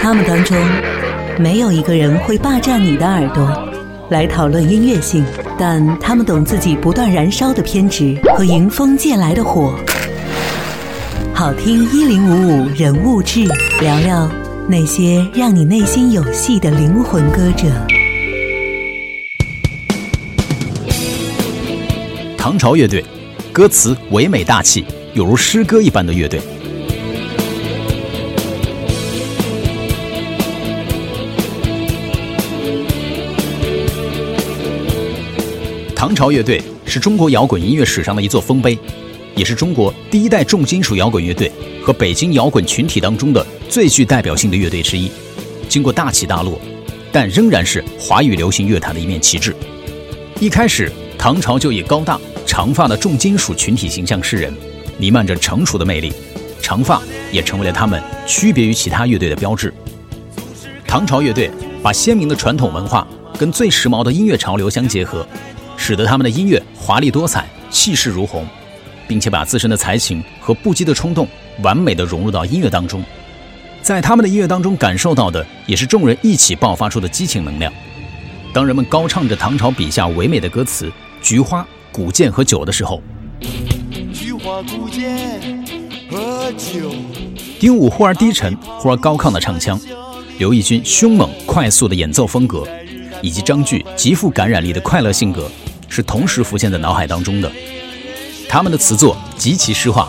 他们当中没有一个人会霸占你的耳朵来讨论音乐性，但他们懂自己不断燃烧的偏执和迎风借来的火。好听一零五五人物志，聊聊那些让你内心有戏的灵魂歌者。唐朝乐队，歌词唯美大气，有如诗歌一般的乐队。唐朝乐队是中国摇滚音乐史上的一座丰碑，也是中国第一代重金属摇滚乐队和北京摇滚群体当中的最具代表性的乐队之一。经过大起大落，但仍然是华语流行乐坛的一面旗帜。一开始，唐朝就以高大长发的重金属群体形象示人，弥漫着成熟的魅力，长发也成为了他们区别于其他乐队的标志。唐朝乐队把鲜明的传统文化跟最时髦的音乐潮流相结合。使得他们的音乐华丽多彩、气势如虹，并且把自身的才情和不羁的冲动完美的融入到音乐当中。在他们的音乐当中感受到的，也是众人一起爆发出的激情能量。当人们高唱着唐朝笔下唯美的歌词“菊花、古剑和酒”的时候，菊花、古剑和酒。丁武忽而低沉、忽而高亢的唱腔，刘奕君凶猛快速的演奏风格，以及张炬极富感染力的快乐性格。是同时浮现在脑海当中的。他们的词作极其诗化，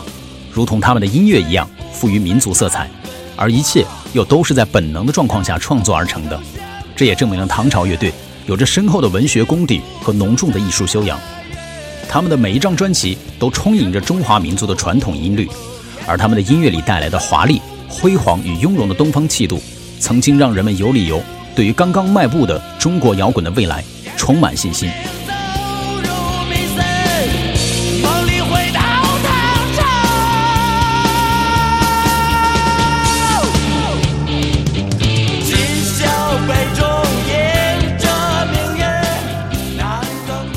如同他们的音乐一样，富于民族色彩，而一切又都是在本能的状况下创作而成的。这也证明了唐朝乐队有着深厚的文学功底和浓重的艺术修养。他们的每一张专辑都充盈着中华民族的传统音律，而他们的音乐里带来的华丽、辉煌与雍容的东方气度，曾经让人们有理由对于刚刚迈步的中国摇滚的未来充满信心。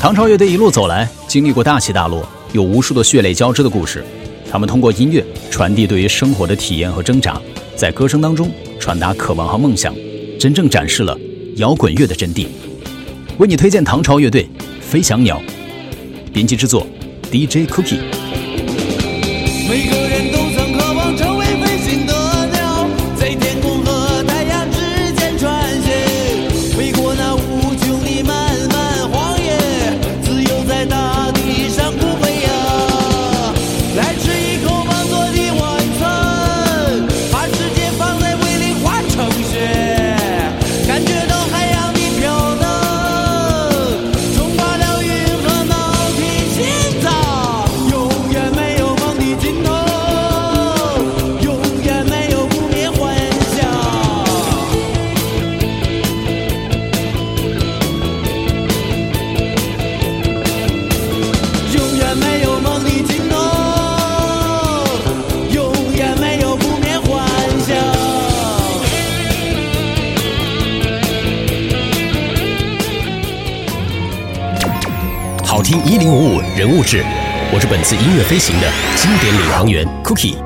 唐朝乐队一路走来，经历过大起大落，有无数的血泪交织的故事。他们通过音乐传递对于生活的体验和挣扎，在歌声当中传达渴望和梦想，真正展示了摇滚乐的真谛。为你推荐唐朝乐队《飞翔鸟》，编辑制作 DJ Cookie。好听一零五五人物志，我是本次音乐飞行的经典领航员 Cookie。